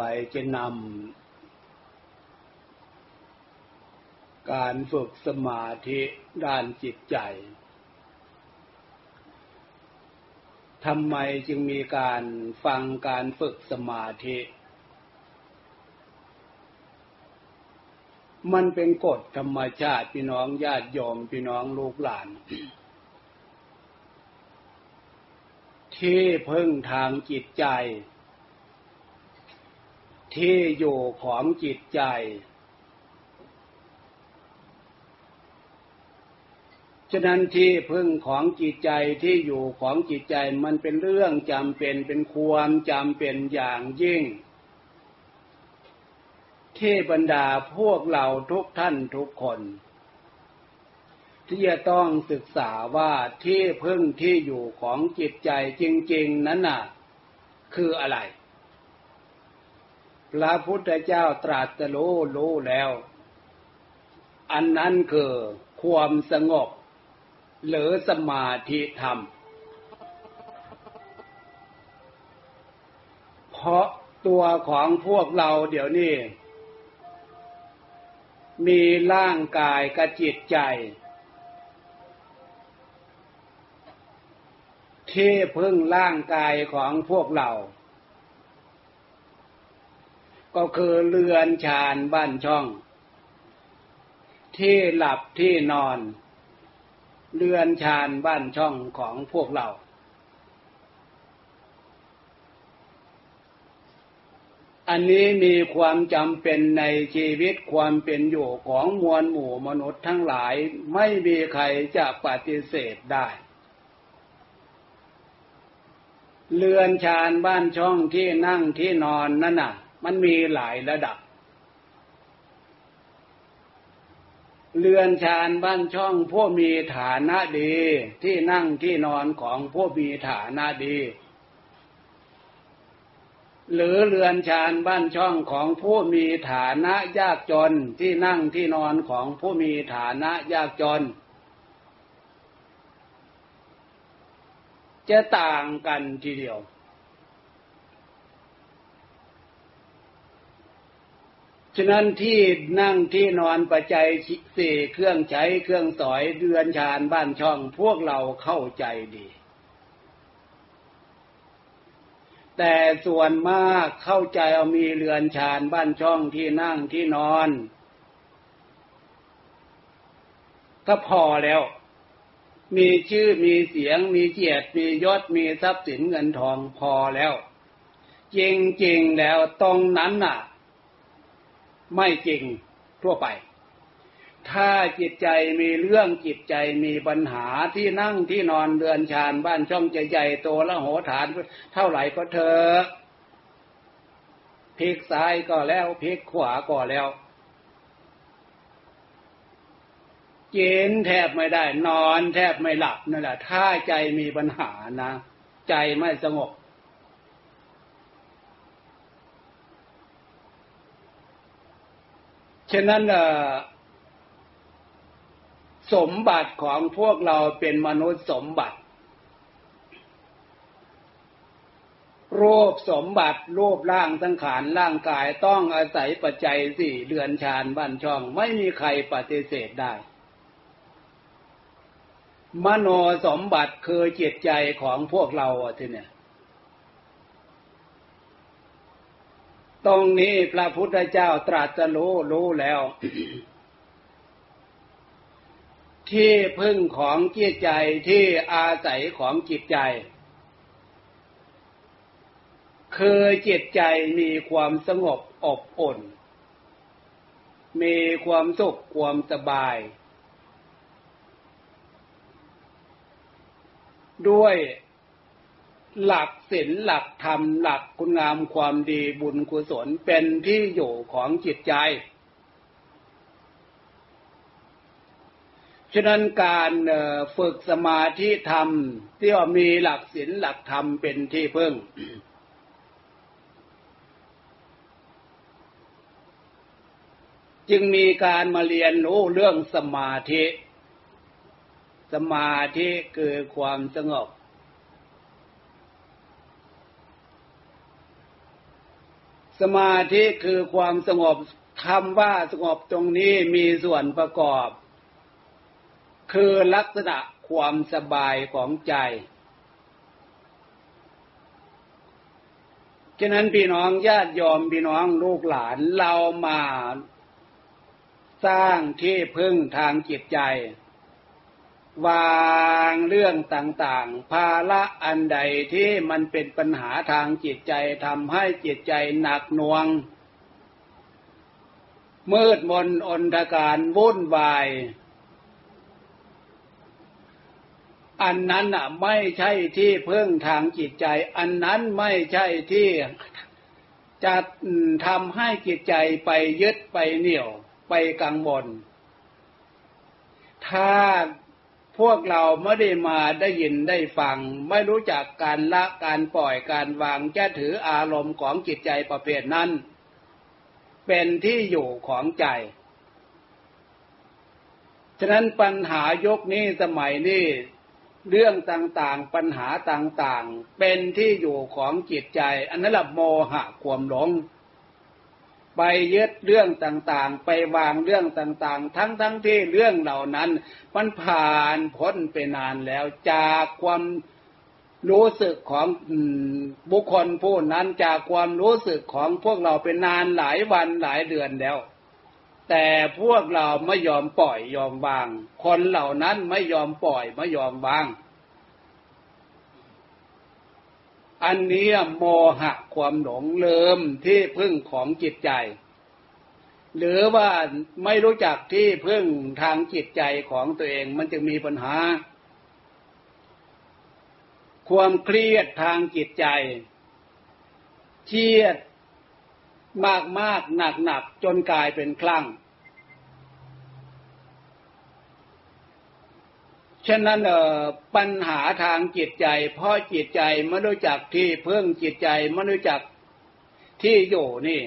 ไปจะนำการฝึกสมาธิด้านจิตใจทำไมจึงมีการฟังการฝึกสมาธิ มันเป็นกฎธรรมชาติพี่น้องญาติโยมพี่น้องลูกหลาน ที่พึ่งทางจิตใจ ที่อยู่ของจิตใจ ฉะนั้นที่พึ่งของจิตใจที่อยู่ของจิตใจมันเป็นเรื่องจำเป็นเป็นความจำเป็นอย่างยิ่ง ที่บรรดาพวกเราทุกท่านทุกคน ที่จะต้องศึกษาว่าที่พึ่งที่อยู่ของจิตใจจริง ๆ นั้นน่ะ คืออะไร พระพุทธเจ้าตรัสรู้รู้แล้ว อันนั้นคือความสงบ หรือสมาธิธรรม เพราะตัวของพวกเราเดี๋ยวนี้ มีร่างกายกับจิตใจ ที่พึ่งร่างกายของพวกเรา ก็คือเรือนชานบ้านช่อง ที่หลับที่นอน เรือนชานบ้านช่องของพวกเรา อันนี้มีความจำเป็นในชีวิตความเป็นอยู่ของมวลหมู่มนุษย์ทั้งหลายไม่มีใครจะปฏิเสธได้เรือนชานบ้านช่องที่นั่งที่นอนนั่นน่ะ มันมีหลายระดับ เรือนชานบ้านช่องผู้มีฐานะดีที่นั่งที่นอนของผู้มีฐานะดี หรือเรือนชานบ้านช่องของผู้มีฐานะยากจนที่นั่งที่นอนของผู้มีฐานะยากจน จะต่างกันทีเดียว ฉะนั้นที่นั่งที่นอนปัจจัยสี่เครื่องใช้เครื่องสอยเดือนชานบ้านช่อง พวกเราเข้าใจดี แต่ส่วนมากเข้าใจเอามีเรือนชานบ้านช่องที่นั่งที่นอน ก็พอแล้ว มีชื่อมีเสียง มีเกียรติมียศมีทรัพย์สินเงินทองพอแล้ว จริงๆแล้วตรงนั้นน่ะ ไม่จริงทั่วไป ถ้าจิตใจมีเรื่องจิตใจมีปัญหาที่นั่งที่นอนเดือนชานบ้านช่องใจใหญ่โตและโหฐาน เท่าไหร่ก็เธอพลิกซ้ายก็แล้วพลิกขวาก็แล้วเจนแทบไม่ได้ นอนแทบไม่หลับนั่นแหละถ้าใจมีปัญหานะ ใจไม่สงบ ฉะนั้นสมบัติของพวกเราเป็นมนุษย์สมบัติ รูปสมบัติรูปร่างสังขารร่างกายต้องอาศัยปัจจัยสี่เดือนชานบ้านช่อง ไม่มีใครปฏิเสธได้ มโนสมบัติคือจิตใจของพวกเราทีเนี่ย ตรงนี้พระพุทธเจ้าตรัสรู้รู้แล้ว ที่พึ่งของจิตใจที่อาศัยของจิตใจ คือจิตใจมีความสงบอบอุ่น มีความสุขความสบาย ด้วย หลักศีลหลักธรรมหลักคุณงามความดีบุญกุศลเป็นที่อยู่ของจิตใจ ฉะนั้นการฝึกสมาธิธรรม ที่ว่ามีหลักศีลหลักธรรมเป็นที่พึ่ง จึงมีการมาเรียนรู้เรื่องสมาธิ สมาธิคือความสงบ สมาธิคือความสงบคำว่าสงบตรงนี้มีส่วนประกอบ คือลักษณะความสบายของใจ ฉะนั้นพี่น้องญาติยอมพี่น้องลูกหลานเรามาสร้างที่พึ่งทางจิตใจ วางเรื่องต่างๆ ภาระอันใดที่มันเป็นปัญหาทางจิตใจทำให้จิตใจหนักหน่วง มืดมนอนทการวุ่นวาย อันนั้นอะไม่ใช่ที่เพึ่งทางจิตใจ อันนั้นไม่ใช่ที่จะทำให้จิตใจไปยึดไปเหนี่ยวไปกังวลถ้า พวกเราไม่ได้มาได้ยินได้ฟัง ไม่รู้จักการละการปล่อยการวางจะถืออารมณ์ของจิตใจประเภทนั้น เป็นที่อยู่ของใจ ฉะนั้นปัญหายกนี้สมัยนี้เรื่องต่างๆ ปัญหาต่างๆ เป็นที่อยู่ของจิตใจ อันนั้นหละโมหะความหลง ไปยึดเรื่องต่างๆ ไปวางเรื่องต่างๆ ทั้งๆทที่เรื่องเหล่านั้น มันผ่านพ้นไปนานแล้วจากความรู้สึกของบุคคลผู้นั้นจากความรู้สึกของพวกเราเป็นนานหลายวันหลายเดือนแล้ว แต่พวกเราไม่ยอมปล่อยยอมวาง คนเหล่านั้นไม่ยอมปล่อยไม่ยอมวาง อันนี้โมหะความหลงเลิมที่พึ่งของจิตใจ หรือว่าไม่รู้จักที่พึ่งทางจิตใจของตัวเองมันจะมีปัญหา ความเครียดทางจิตใจ เครียดมากมากหนักหนักจนกลายเป็นคลั่ง ฉะนั้นปัญหาทางจิตใจ เพราะจิตใจไม่รู้จักที่เพิ่งจิตใจไม่รู้จักที่อยู่นี่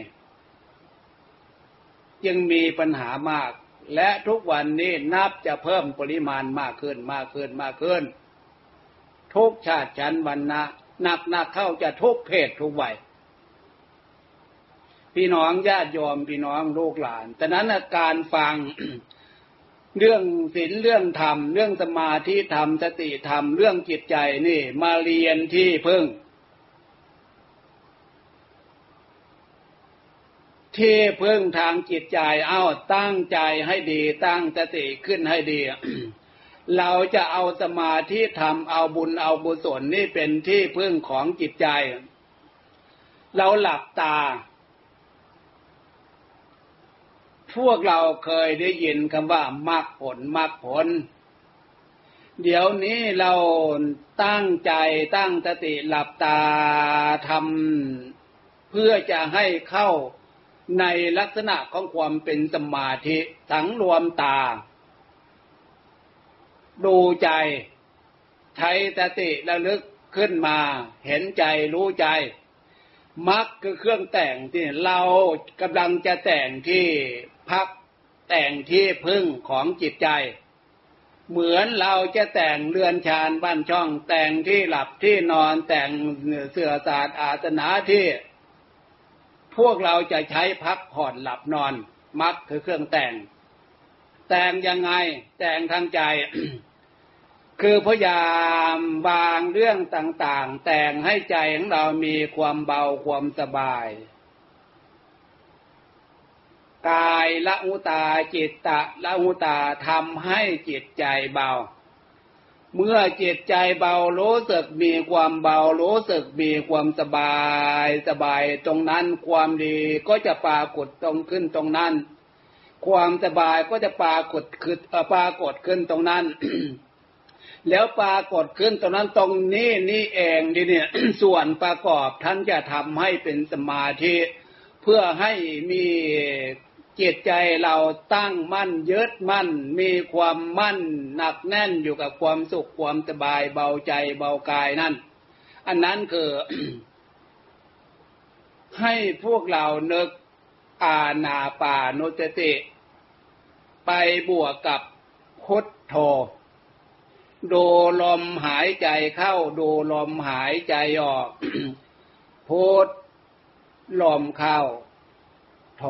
ยังมีปัญหามาก และทุกวันนี้นับจะเพิ่มปริมาณมากขึ้นมากขึ้นมากขึ้น ทุกชาติชั้นวันนะหนักหนักเข้าจะทุกเพศทุกวัยพี่น้องญาติโยมพี่น้องลูกหลานแต่นั้นการฟัง เรื่องศีลเรื่องธรรม เรื่องสมาธิธรรมสติธรรม เรื่องจิตใจนี่ มาเรียนที่พึ่ง ที่พึ่งทางจิตใจเอาตั้งใจให้ดีตั้งสติขึ้นให้ดี เราจะเอาสมาธิธรรมเอาบุญเอาบุญสนนี่เป็นที่พึ่งของจิตใจ เราหลับตา พวกเราเคยได้ยินคำว่ามรรคผลมรรคผล เดี๋ยวนี้เราตั้งใจตั้งสติหลับตาทำเพื่อจะให้เข้าในลักษณะของความเป็นสมาธิสังรวมตา ดูใจใช้สติระลึกขึ้นมาเห็นใจรู้ใจมักคือเครื่องแต่งที่เรากำลังจะแต่งที่ พักแต่งที่พึ่งของจิตใจ เหมือนเราจะแต่งเรือนชานบ้านช่อง แต่งที่หลับที่นอนแต่งเสื่อศาสตร์อาสนะที่ พวกเราจะใช้พักผ่อนหลับนอนมักคือเครื่องแต่ง แต่งยังไงแต่งทางใจ คือพยายามวางเรื่องต่างๆ แต่งให้ใจของเรามีความเบาความสบาย กายละอุตาจิตตะละอุตาทำให้จิตใจเบา เมื่อจิตใจเบารู้สึกมีความเบารู้สึกมีความสบายสบายตรงนั้นความดีก็จะปรากฏตรงขึ้นตรงนั้น ความสบายก็จะปรากฏคือปรากฏขึ้นตรงนั้น แล้วปรากฏขึ้นตรงนั้นตรงนี้นี่เองดิเนี่ยส่วนประกอบท่านจะทำให้เป็นสมาธิเพื่อให้มี จิตใจเราตั้งมั่นยึดมั่น มีความมั่นหนักแน่นอยู่กับความสุขความสบายเบาใจเบากายนั่น อันนั้นคือ ให้พวกเราเนึกอาณาปานุสติ ไปบวกกับพุทโธดูลมหายใจเข้าดูลมหายใจออกพูดลมเข้าโท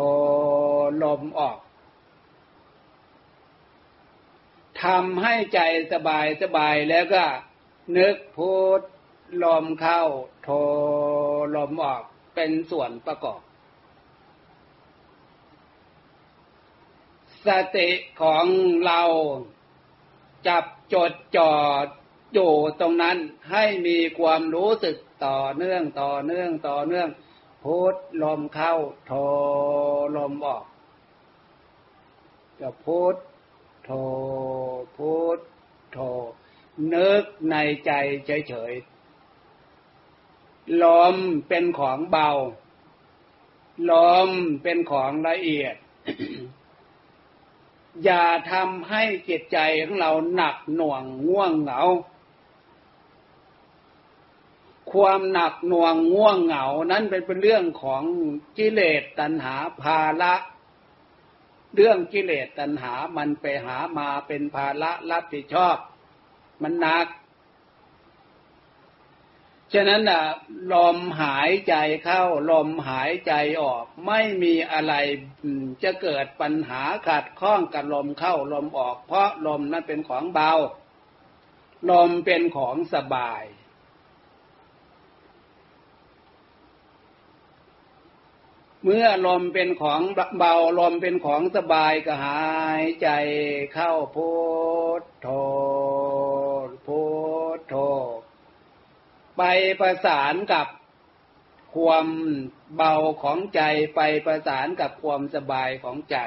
ลมออกทำให้ใจสบายสบายแล้วก็ นึกพูดลมเข้าโทลมออกเป็นส่วนประกอบ สติของเราจับจดจ่ออยู่ตรงนั้นให้มีความรู้สึกต่อเนื่องต่อเนื่องต่อเนื่องพุทลมเข้าโทลมออก จะพุทโทพุทโทนึกในใจเฉยๆลมเป็นของเบา ลมเป็นของละเอียด อย่าทำให้จิตใจของเราหนักหน่วงง่วงเหงา ความหนักหน่วงง่วงเหงา นั้นเป็นเรื่องของกิเลสตัณหาภาระ เรื่องกิเลสตัณหามันไปหามาเป็นภาระรับผิดชอบ มันหนัก ฉะนั้นอะลมหายใจเข้า ลมหายใจออก ไม่มีอะไรจะเกิดปัญหาขัดข้องกับลมเข้าลมออก เพราะลมนั้นเป็นของเบา ลมเป็นของสบาย เมื่อลมเป็นของเบาลมเป็นของสบายก็หายใจเข้าพุทโธพุทโธไปประสานกับความเบาของใจไปประสานกับความสบายของใจ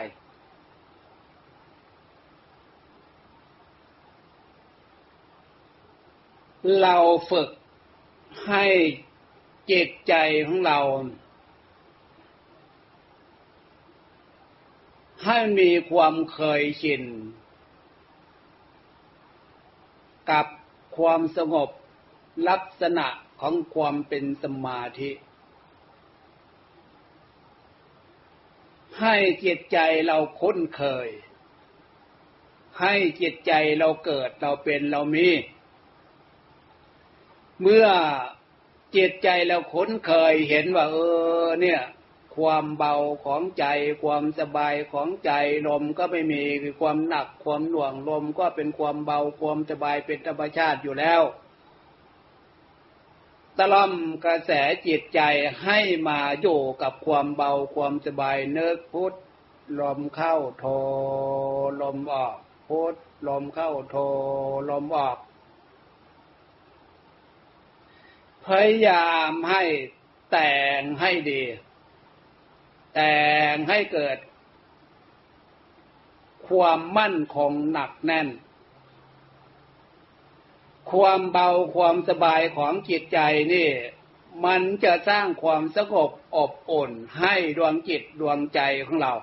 เราฝึกให้จิตใจของเรา ให้มีความเคยชิน กับความสงบลักษณะของความเป็นสมาธิ ให้จิตใจเราคุ้นเคย ให้จิตใจเราเกิดเราเป็นเรามี เมื่อจิตใจเราคุ้นเคยเห็นว่า เออ เนี่ย ความเบาของใจความสบายของใจลมก็ไม่มีคือความหนักความหน่วงลมก็เป็นความเบาความสบายเป็นธรรมชาติอยู่แล้วตะล่อมกระแสจิตใจให้มาอยู่กับความเบาความสบายเนิกพุทธลมเข้าโทลมออกพุทธลมเข้าโทลมออก พยายามให้แต่งให้ดี แต่งให้เกิด ความมั่นคงหนักแน่น ความเบาความสบายของจิตใจนี่ มันจะสร้างความสงบอบอุ่นให้ดวงจิตดวงใจของเรา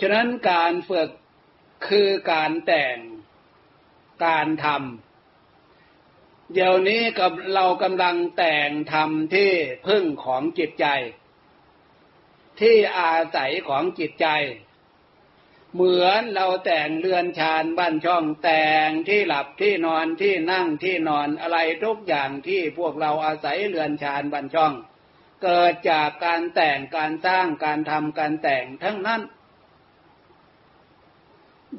ฉะนั้นการฝึกคือการแต่งการทำ เดี๋ยวนี้กับเรากำลังแต่งทำที่พึ่งของจิตใจ ที่อาศัยของจิตใจ เหมือนเราแต่งเรือนชานบ้านช่องแต่งที่หลับที่นอนที่นั่งที่นอนอะไรทุกอย่างที่พวกเราอาศัยเรือนชานบ้านช่อง เกิดจากการแต่งการสร้างการทำการแต่งทั้งนั้น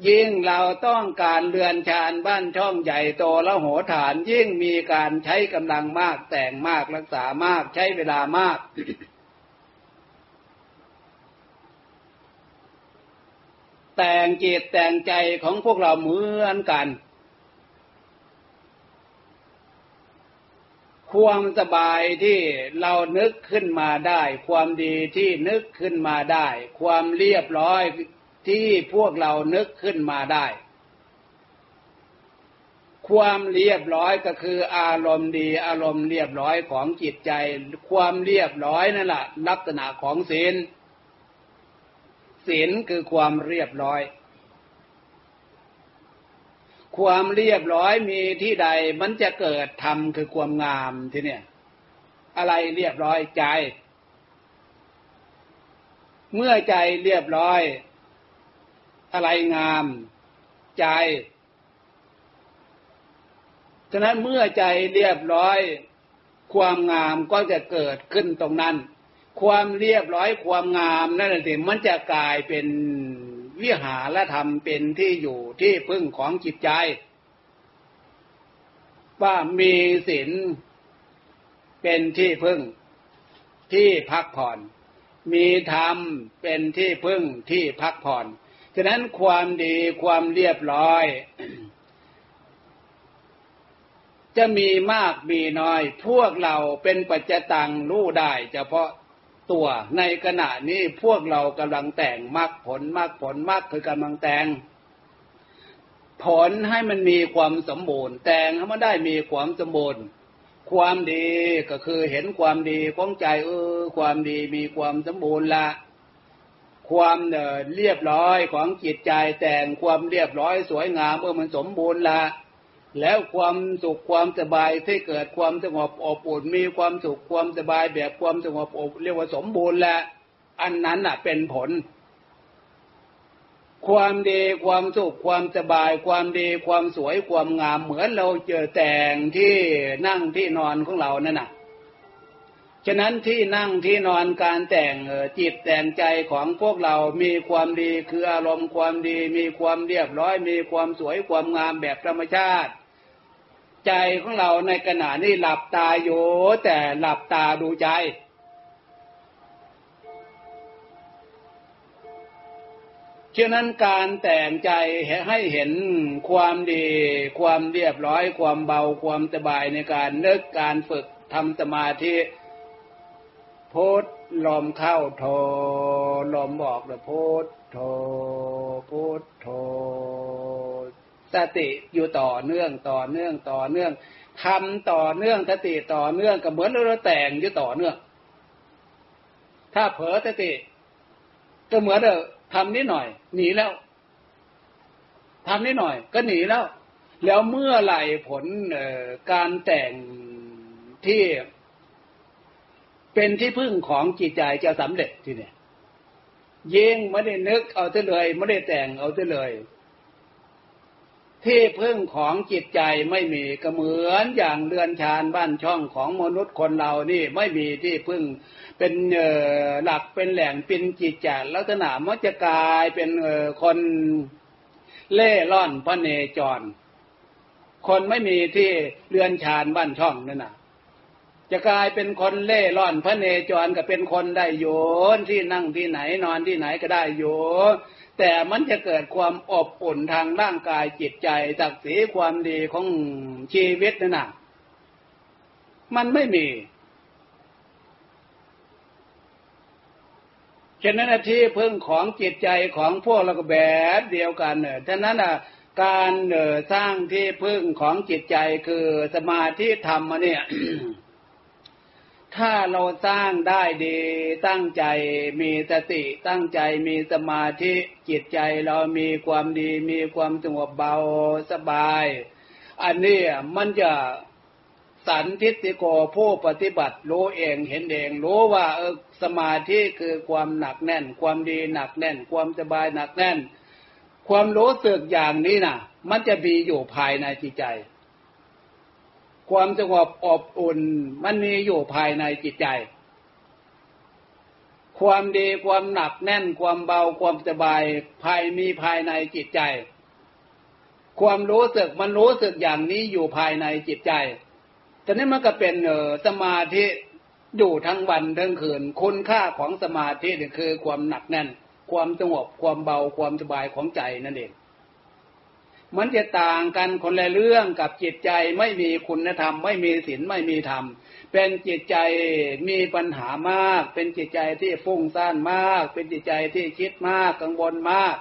ยิ่งเราต้องการเรือนชานบ้านช่องใหญ่โตและโหฐาน ยิ่งมีการใช้กำลังมากแต่งมากรักษามากใช้เวลามาก แต่งจิตแต่งใจของพวกเราเหมือนกัน ความสบายที่เรานึกขึ้นมาได้ ความดีที่นึกขึ้นมาได้ ความเรียบร้อย ที่พวกเรานึกขึ้นมาได้ ความเรียบร้อยก็คืออารมณ์ดีอารมณ์เรียบร้อยของจิตใจ ความเรียบร้อยนั่นแหละลักษณะของศีลศีลคือความเรียบร้อย ความเรียบร้อยมีที่ใดมันจะเกิดธรรมคือความงามที่เนี่ย อะไรเรียบร้อยใจ เมื่อใจเรียบร้อย อะไรงามใจ ฉะนั้นเมื่อใจเรียบร้อย ความงามก็จะเกิดขึ้นตรงนั้น ความเรียบร้อยความงามนั่นแหละสิมันจะกลายเป็นวิหารธรรมเป็นที่อยู่ที่พึ่งของจิตใจ ว่ามีศีลเป็นที่พึ่งที่พักผ่อน มีธรรมเป็นที่พึ่งที่พักผ่อน ฉะนั้นความดีความเรียบร้อย จะมีมากมีน้อย พวกเราเป็นปัจจตังรู้ได้เฉพาะตัวในขณะนี้พวกเรากำลังแต่งมรรคผลมรรคผลมรรคคือกำลังแต่งผลให้มันมีความสมบูรณ์ แต่งให้มันได้มีความสมบูรณ์ ความดีก็คือเห็นความดีของใจเออความดีมีความสมบูรณ์ละ ความเรียบร้อยของจิตใจแต่งความเรียบร้อยสวยงามเออมันสมบูรณ์ละ แล้วความสุขความสบายที่เกิดความสงบอบอุ่นมีความสุขความสบายแบบความสงบอบเรียกว่าสมบูรณ์และ อันนั้นน่ะเป็นผล ความดีความสุขความสบาย ความดีความสวยความงามเหมือนเราเจอแต่งที่นั่งที่นอนของเรานั่นน่ะ ฉะนั้นที่นั่งที่นอนการแต่งจิตแต่งใจของพวกเรามีความดีคืออารมณ์ความดี มีความเรียบร้อย มีความสวยความงามแบบธรรมชาติ ใจของเราในขณะนี้หลับตาอยู่แต่หลับตาดูใจเช่นนั้นการแต่งใจให้เห็นความดี ความเรียบร้อย ความเบาความสบายในการนึกการฝึกทำสมาธิ พุทลมเข้าโทลมบอกเลยพุทโทพุทโทสติอยู่ต่อเนื่องต่อเนื่องต่อเนื่องทำต่อเนื่องสติต่อเนื่องก็เหมือนเราแต่งอยู่ต่อเนื่อง ถ้าเผลอสติก็เหมือนเออทำนิดหน่อย หนีแล้วทำนิดหน่อย ก็หนีแล้ว แล้วเมื่อไหร่ผลการแต่งที่ เป็นที่พึ่งของจิตใจจะสำเร็จที่เนี่ยยิ่งไม่ได้นึกเอาเสเลยไม่ได้แต่งเอาเสเลย ที่พึ่งของจิตใจไม่มีก็เหมือนอย่างเรือนชานบ้านช่องของมนุษย์คนเรานี่ไม่มีที่พึ่งเป็นหลักเป็นแหล่งเป็นจิตใจลักษณะมันจะกลายเป็นคนเล่ร่อนพระเนจร คนไม่มีที่เรือนชานบ้านช่องนั่นน่ะ จะกลายเป็นคนเล่ร่อนพระเนจรก็เป็นคนได้โยนที่นั่งที่ไหนนอนที่ไหนก็ได้โยแต่มันจะเกิดความอบอุ่นทางร่างกายจิตใจศักดิ์ศรีความดีของชีวิตนั่นนะมันไม่มีฉะนั้นที่พึ่งของจิตใจของพวกเราก็แบบเดียวกันเนอะฉะนั้นอะการสร้างที่พึ่งของจิตใจคือสมาธิธรรมเนี่ย ถ้าเราสร้างได้ดีตั้งใจมีสติตั้งใจมีสมาธิจิตใจเรามีความดีมีความสงบเบาสบาย อันนี้มันจะสันทิติโกผู้ปฏิบัติรู้เองเห็นเองรู้ว่าเออสมาธิคือความหนักแน่น ความดีหนักแน่น ความสบายหนักแน่น ความรู้สึกอย่างนี้นะ่ะ มันจะมีอยู่ภายในจิตใจ ความสงบอบอุ่นมันมีอยู่ภายในจิตใจ ความดีความหนักแน่นความเบาความสบายภายมีภายในจิตใจ ความรู้สึกมันรู้สึกอย่างนี้อยู่ภายในจิตใจแต่นี้มันก็เป็นเออสมาธิอยู่ทั้งวันทั้งคืนคุณค่าของสมาธินี่คือความหนักแน่น ความสงบความเบาความสบายของใจนั่นเอง มันจะต่างกันคนละเรื่องกับจิตใจไม่มีคุณธรรม ไม่มีศีลไม่มีธรรม เป็นจิตใจมีปัญหามาก เป็นจิตใจที่ฟุ้งซ่านมาก เป็นจิตใจที่คิดมากกังวลมาก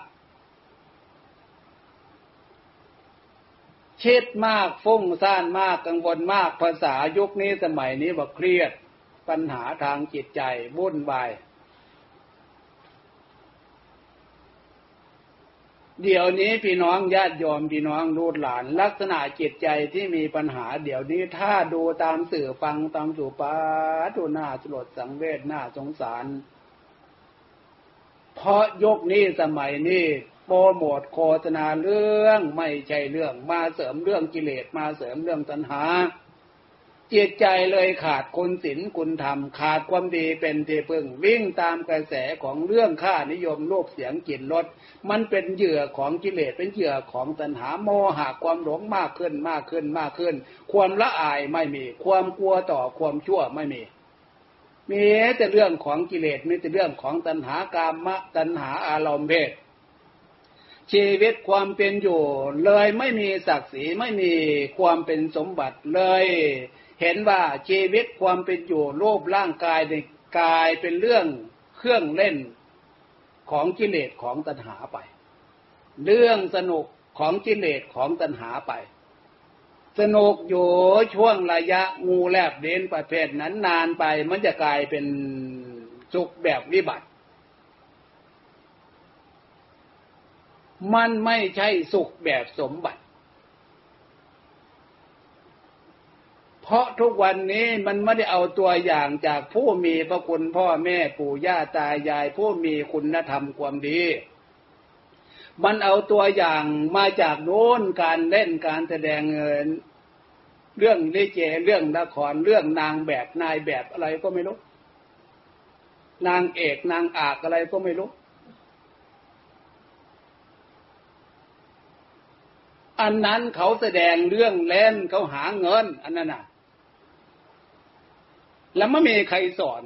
คิดมากฟุ้งซ่านมากกังวลมากภาษายุคนี้สมัยนี้บอกเครียด ปัญหาทางจิตใจวุ่นวาย เดี๋ยวนี้พี่น้องญาติโยมพี่น้องลูกหลาน ลักษณะจิตใจที่มีปัญหา เดี๋ยวนี้ถ้าดูตามสื่อฟังตามสุปาดูหน้าสลดสังเวชหน้าสงสาร เพราะยกนี้สมัยนี้โปรโมทโฆษณาเรื่องไม่ใช่เรื่องมาเสริมเรื่องกิเลสมาเสริมเรื่องตัณหา จิตใจเลยขาดคุณศีลคุณธรรม ขาดความดีเป็นที่พึ่งวิ่งตามกระแสของเรื่องค่านิยมโลกเสียงกลิ่นรสมันเป็นเหยื่อของกิเลสเป็นเหยื่อของตัณหาโมหะความหลงมากขึ้นมากขึ้นมากขึ้น ความละอายไม่มี ความกลัวต่อความชั่วไม่มีมีแต่เรื่องของกิเลสมีแต่เรื่องของตัณหากามะตัณหาอารมณ์เพศชีวิตความเป็นอยู่เลยไม่มีศักดิ์ศรีไม่มีความเป็นสมบัติเลย เห็นว่าชีวิตความเป็นอยู่รูปร่างกายในกายเป็นเรื่องเครื่องเล่นของกิเลสของตัณหาไป เรื่องสนุกของกิเลสของตัณหาไป สนุกอยู่ช่วงระยะงูแลบเดินประเภทนั้นนานไป มันจะกลายเป็นสุขแบบวิบัติ มันไม่ใช่สุขแบบสมบัติ เพราะทุกวันนี้มันไม่ได้เอาตัวอย่างจากผู้มีพระคุณพ่อแม่ปู่ย่าตายาย ผู้มีคุณธรรมความดี มันเอาตัวอย่างมาจากโน้นการเล่นการแสดงเงินเรื่องลิเกเรื่องละครเรื่องนางแบบนายแบบอะไรก็ไม่รู้ นางเอกนางอากอะไรก็ไม่รู้ อันนั้นเขาแสดงเรื่องเล่นเขาหาเงิน อันนั้นน่ะ แล้วไม่มีใครสอน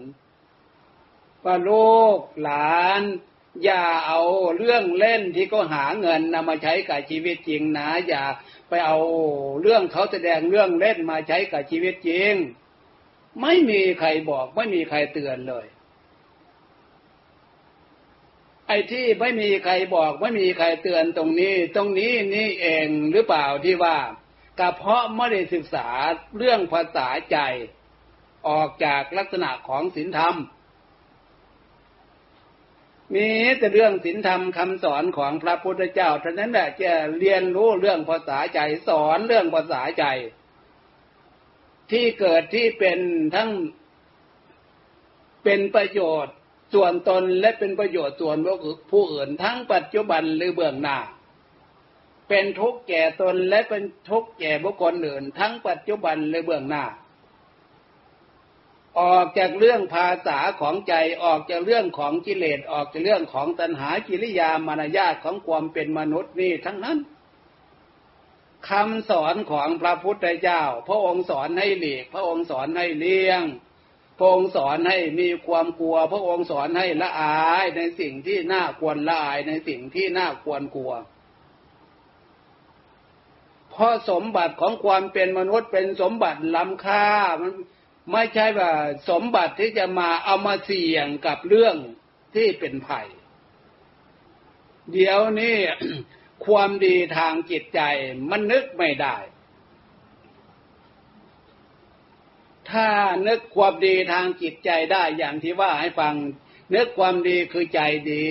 ว่าลูกหลาน อย่าเอาเรื่องเล่นที่ก็หาเงินนำมาใช้กับชีวิตจริงนะ อย่าไปเอาเรื่องเขาแสดงเรื่องเล่นมาใช้กับชีวิตจริง ไม่มีใครบอกไม่มีใครเตือนเลย ไอ้ที่ไม่มีใครบอกไม่มีใครเตือนตรงนี้ ตรงนี้นี่เองหรือเปล่าที่ว่ากระเพาะไม่ได้ศึกษาเรื่องภาษาใจ ออกจากลักษณะของศีลธรรม มีแต่เรื่องศีลธรรมคำสอนของพระพุทธเจ้าท่านั้นแหละจะเรียนรู้เรื่องภาษาใจสอนเรื่องภาษาใจ ที่เกิดที่เป็นทั้งเป็นประโยชน์ส่วนตนและเป็นประโยชน์ส่วนผู้อื่นทั้งปัจจุบันหรือเบื้องหน้า เป็นทุกข์แก่ตนและเป็นทุกข์แก่บุคคลอื่น ทั้งปัจจุบันหรือเบื้องหน้า ออกจากเรื่องภาษาของใจออกจากเรื่องของกิเลสออกจากเรื่องของตัณหากิริยามารยาทของความเป็นมนุษย์นี่ทั้งนั้นคำสอนของพระพุทธเจ้า พระองค์สอนให้หลีก พระองค์สอนให้เลี้ยง พระองค์สอนให้มีความกลัว พระองค์สอนให้ละอายในสิ่งที่น่าควรละอายในสิ่งที่น่าควรกลัวเพราะสมบัติของความเป็นมนุษย์เป็นสมบัติล้ำค่ามัน ไม่ใช่ว่าสมบัติที่จะมาเอามาเสี่ยงกับเรื่องที่เป็นภัย เดี๋ยวนี้ความดีทางจิตใจมันนึกไม่ได้ ถ้านึกความดีทางจิตใจได้อย่างที่ว่าให้ฟัง นึกความดีคือใจดี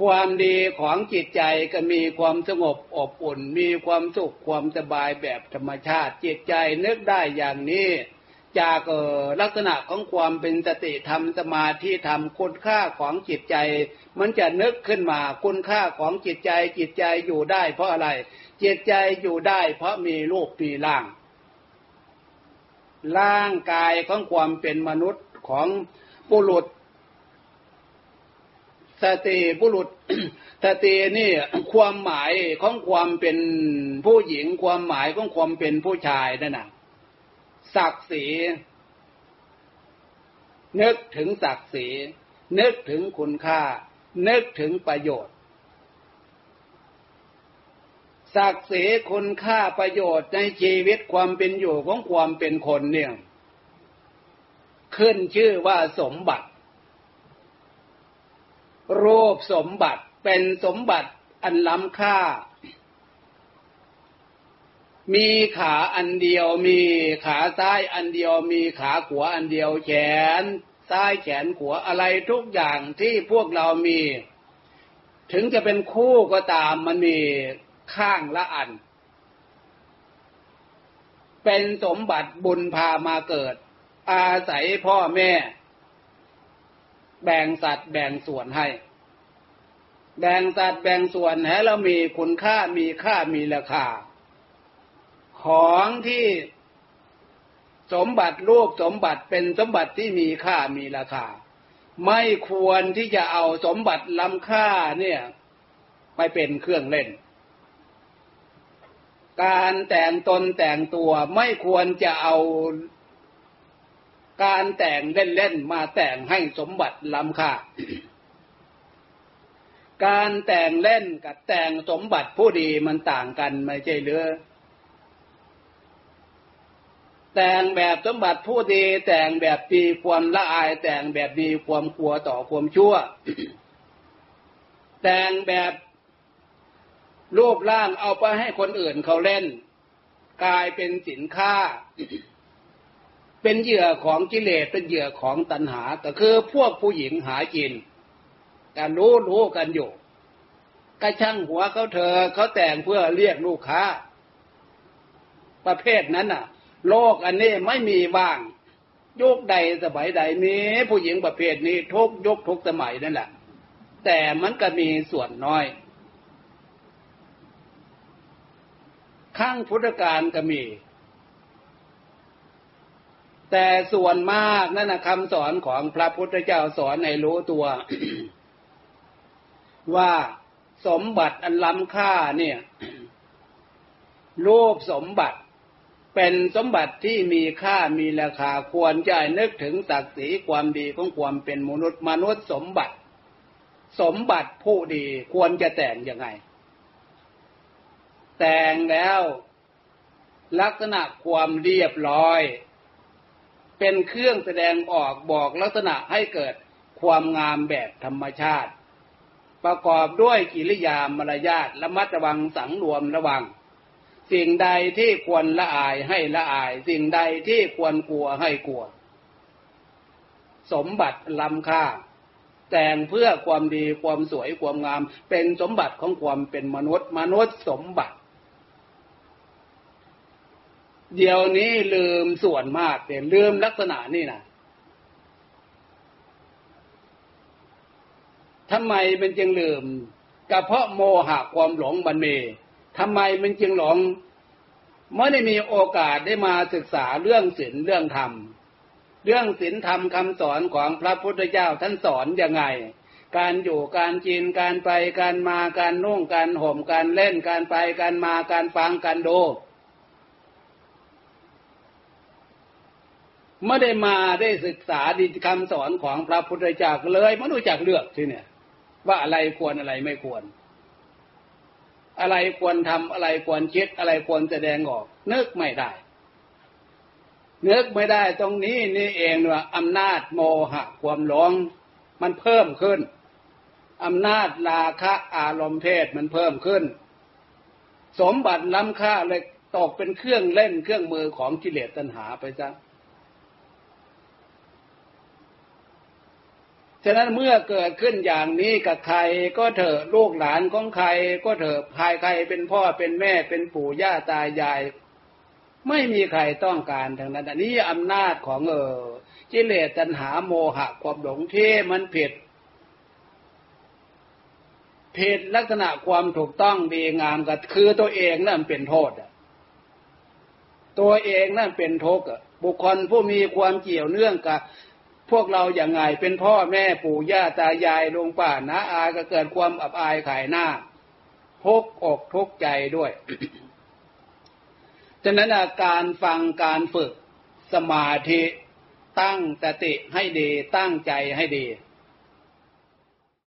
ความดีของจิตใจก็มีความสงบอบอุ่น มีความสุขความสบายแบบธรรมชาติ จิตใจนึกได้อย่างนี้ จากลักษณะของความเป็นสติธรรมสมาธิธรรมคุณค่าของจิตใจ มันจะนึกขึ้นมาคุณค่าของจิตใจจิตใจอยู่ได้เพราะอะไร จิตใจอยู่ได้เพราะมีรูปปีร่าง ร่างกายของความเป็นมนุษย์ของปุรุษ สติบุรุษสตินี่ความหมายของความเป็นผู้หญิง ความหมายของความเป็นผู้ชายนั่นน่ะศักดิ์ศรีนึกถึงศักดิ์ศรีนึกถึงคุณค่า นึกถึงประโยชน์ ศักดิ์ศรีคุณค่าประโยชน์ในชีวิตความเป็นอยู่ของความเป็นคนเนี่ย ขึ้นชื่อว่าสมบัติ รูปสมบัติเป็นสมบัติอันล้ำค่า มีขาอันเดียวมีขาซ้ายอันเดียวมีขาขวาอันเดียวแขนซ้ายแขนขวาอะไรทุกอย่างที่พวกเรามี ถึงจะเป็นคู่ก็ตามมันมีข้างละอัน เป็นสมบัติบุญพามาเกิด อาศัยพ่อแม่ แบ่งสัตว์แบ่งส่วนให้ แบ่งสัตว์แบ่งส่วนให้เรามีคุณค่ามีค่ามีราคา ของที่สมบัติรูปสมบัติเป็นสมบัติที่มีค่ามีราคา ไม่ควรที่จะเอาสมบัติล้ำค่าเนี่ยไปเป็นเครื่องเล่น การแต่งตนแต่งตัวไม่ควรจะเอา การแต่งเล่นๆมาแต่งให้สมบัติล้ำค่า การแต่งเล่นกับแต่งสมบัติผู้ดีมันต่างกันไม่ใช่หรือแต่งแบบสมบัติผู้ดีแต่งแบบตีความละอาย แต่งแบบมีความกลัวต่อความชั่ว แต่งแบบรูปร่างเอาไปให้คนอื่นเขาเล่น กลายเป็นสินค้า เป็นเหยื่อของกิเลสเป็นเหยื่อของตัณหาก็คือพวกผู้หญิงหากินการรู้รู้กันอยู่กระช่างหัวเขาเธอเขาแต่งเพื่อเรียกลูกค้า ประเภทนั้นน่ะ โลกอันนี้ไม่มีบ้างยุคใดสมัยใดมีผู้หญิงประเภทนี้ทุกยุคทุกสมัยนั่นแหละแต่มันก็มีส่วนน้อยข้างพุทธการก็มี แต่ส่วนมากนั่นนะคำสอนของพระพุทธเจ้าสอนให้รู้ตัว ว่าสมบัติอันล้ำค่าเนี่ยรูปสมบัติเป็นสมบัติที่มีค่ามีราคาควรจะนึกถึงศักดิ์ศรีความดีของความเป็นมนุษย์มนุษย์สมบัติ สมบัติผู้ดีควรจะแต่งยังไง แต่งแล้ว ลักษณะความเรียบร้อย เป็นเครื่องแสดงออกบอกลักษณะให้เกิดความงามแบบธรรมชาติ ประกอบด้วยกิริยามารยาทและมัดระวังสังรวมระวัง สิ่งใดที่ควรละอายให้ละอาย สิ่งใดที่ควรกลัวให้กลัว สมบัติล้ำค่า แต่งเพื่อความดีความสวยความงาม เป็นสมบัติของความเป็นมนุษย์ มนุษย์สมบัติ เดี๋ยวนี้ลืมส่วนมากเต่ลืมลักษณะนี่นะทำไมมันจึงลืมก็เพราะโมหะความหลงมันมีทำไมมันจึงหลงไม่ได้มีโอกาสได้มาศึกษาเรื่องศีลเรื่องธรรม เรื่องศีลธรรมคำสอนของพระพุทธเจ้าท่านสอนยังไง การอยู่การกินการไปการมาการนุ่งการห่มการเล่นการไปการมาการฟังการดู ไม่ได้มาได้ศึกษาดีคำสอนของพระพุทธเจ้าเลยไม่รู้จักเลือกที่เนี่ย ว่าอะไรควรอะไรไม่ควร อะไรควรทำอะไรควรคิดอะไรควรแสดงออกนึกไม่ได้นึกไม่ได้ตรงนี้นี่เองว่าอำนาจโมหะความหลงมันเพิ่มขึ้นอำนาจราคะอารมณ์เพศมันเพิ่มขึ้น สมบัติล้ำค่าเลยตกเป็นเครื่องเล่นเครื่องมือของกิเลสตัณหาไปซะ ฉะนั้นเมื่อเกิดขึ้นอย่างนี้กับใครก็เถอะลูกหลานของใครก็เถอะภายใครเป็นพ่อเป็นแม่เป็นปู่ย่าตายาย ไม่มีใครต้องการทางนั้น อันนี้อำนาจของเออกิเลสตัณหาโมหะความหลงที่มันผิดผิดลักษณะความถูกต้องดีงามก็คือตัวเองนั่นเป็นโทษตัวเองนั่นเป็นทุกข์บุคคลผู้มีความเกี่ยวเนื่องกับ พวกเราอย่างไงเป็นพ่อแม่ปู่ย่าตายายลุงป้านะอาก็เกิดความอับอายขายหน้าทุกอกทุกใจด้วยฉะนั้นการฟังการฝึกสมาธิตั้งสติให้ดีตั้งใจให้ดี